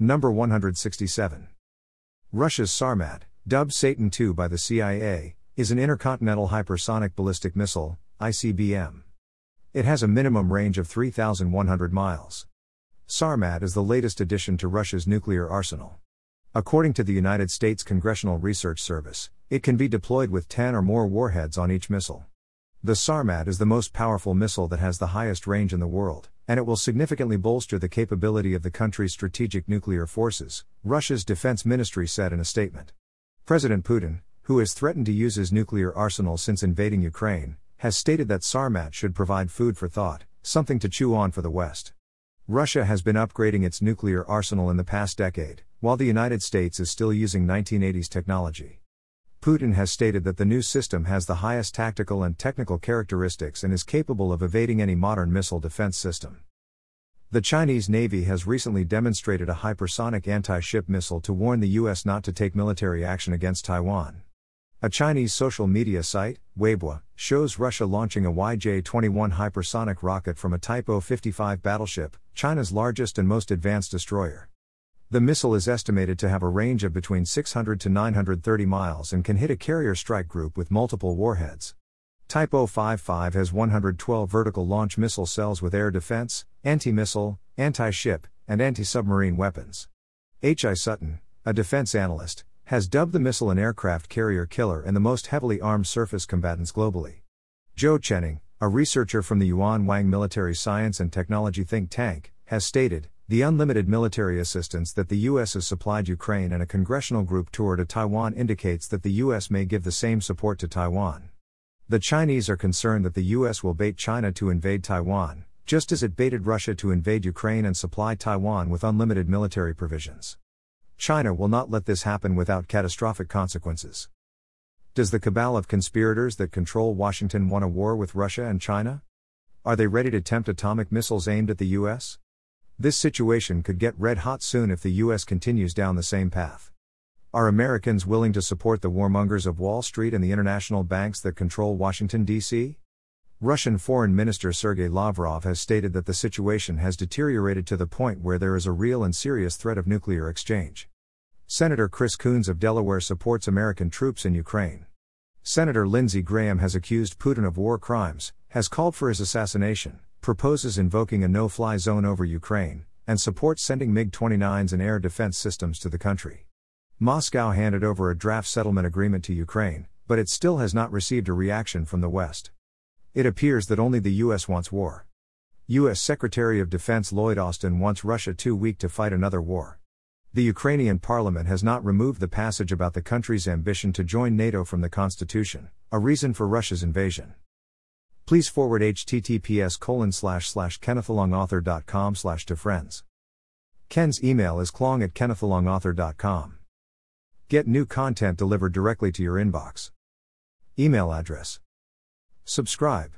Number 167. Russia's Sarmat, dubbed Satan II by the CIA, is an intercontinental hypersonic ballistic missile, ICBM. It has a minimum range of 3,100 miles. Sarmat is the latest addition to Russia's nuclear arsenal. According to the United States Congressional Research Service, it can be deployed with 10 or more warheads on each missile. The Sarmat is the most powerful missile that has the highest range in the world, and it will significantly bolster the capability of the country's strategic nuclear forces, Russia's defense ministry said in a statement. President Putin, who has threatened to use his nuclear arsenal since invading Ukraine, has stated that Sarmat should provide food for thought, something to chew on for the West. Russia has been upgrading its nuclear arsenal in the past decade, while the United States is still using 1980s technology. Putin has stated that the new system has the highest tactical and technical characteristics and is capable of evading any modern missile defense system. The Chinese Navy has recently demonstrated a hypersonic anti ship missile to warn the U.S. not to take military action against Taiwan. A Chinese social media site, Weibo, shows Russia launching a YJ 21 hypersonic rocket from a Type 55 battleship, China's largest and most advanced destroyer. The missile is estimated to have a range of between 600 to 930 miles and can hit a carrier strike group with multiple warheads. Type 055 has 112 vertical launch missile cells with air defense, anti missile, anti ship, and anti submarine weapons. H.I. Sutton, a defense analyst, has dubbed the missile an aircraft carrier killer and the most heavily armed surface combatants globally. Zhou Chenming, a researcher from the Yuan Wang Military Science and Technology think tank, has stated the unlimited military assistance that the U.S. has supplied Ukraine and a congressional group tour to Taiwan indicates that the U.S. may give the same support to Taiwan. The Chinese are concerned that the U.S. will bait China to invade Taiwan, just as it baited Russia to invade Ukraine and supply Taiwan with unlimited military provisions. China will not let this happen without catastrophic consequences. Does the cabal of conspirators that control Washington want a war with Russia and China? Are they ready to tempt atomic missiles aimed at the U.S.? This situation could get red hot soon if the US continues down the same path. Are Americans willing to support the warmongers of Wall Street and the international banks that control Washington, D.C.? Russian Foreign Minister Sergei Lavrov has stated that the situation has deteriorated to the point where there is a real and serious threat of nuclear exchange. Senator Chris Coons of Delaware supports American troops in Ukraine. Senator Lindsey Graham has accused Putin of war crimes, has called for his assassination, proposes invoking a no fly zone over Ukraine, and supports sending MiG 29s and air defense systems to the country. Moscow handed over a draft settlement agreement to Ukraine, but it still has not received a reaction from the West. It appears that only the U.S. wants war. U.S. Secretary of Defense Lloyd Austin wants Russia too weak to fight another war. The Ukrainian parliament has not removed the passage about the country's ambition to join NATO from the constitution, a reason for Russia's invasion. Please forward https colon slash slash kennethalongauthor.com slash to friends. Ken's email is clong at kennethalongauthor.com. Get new content delivered directly to your inbox. Email address. Subscribe.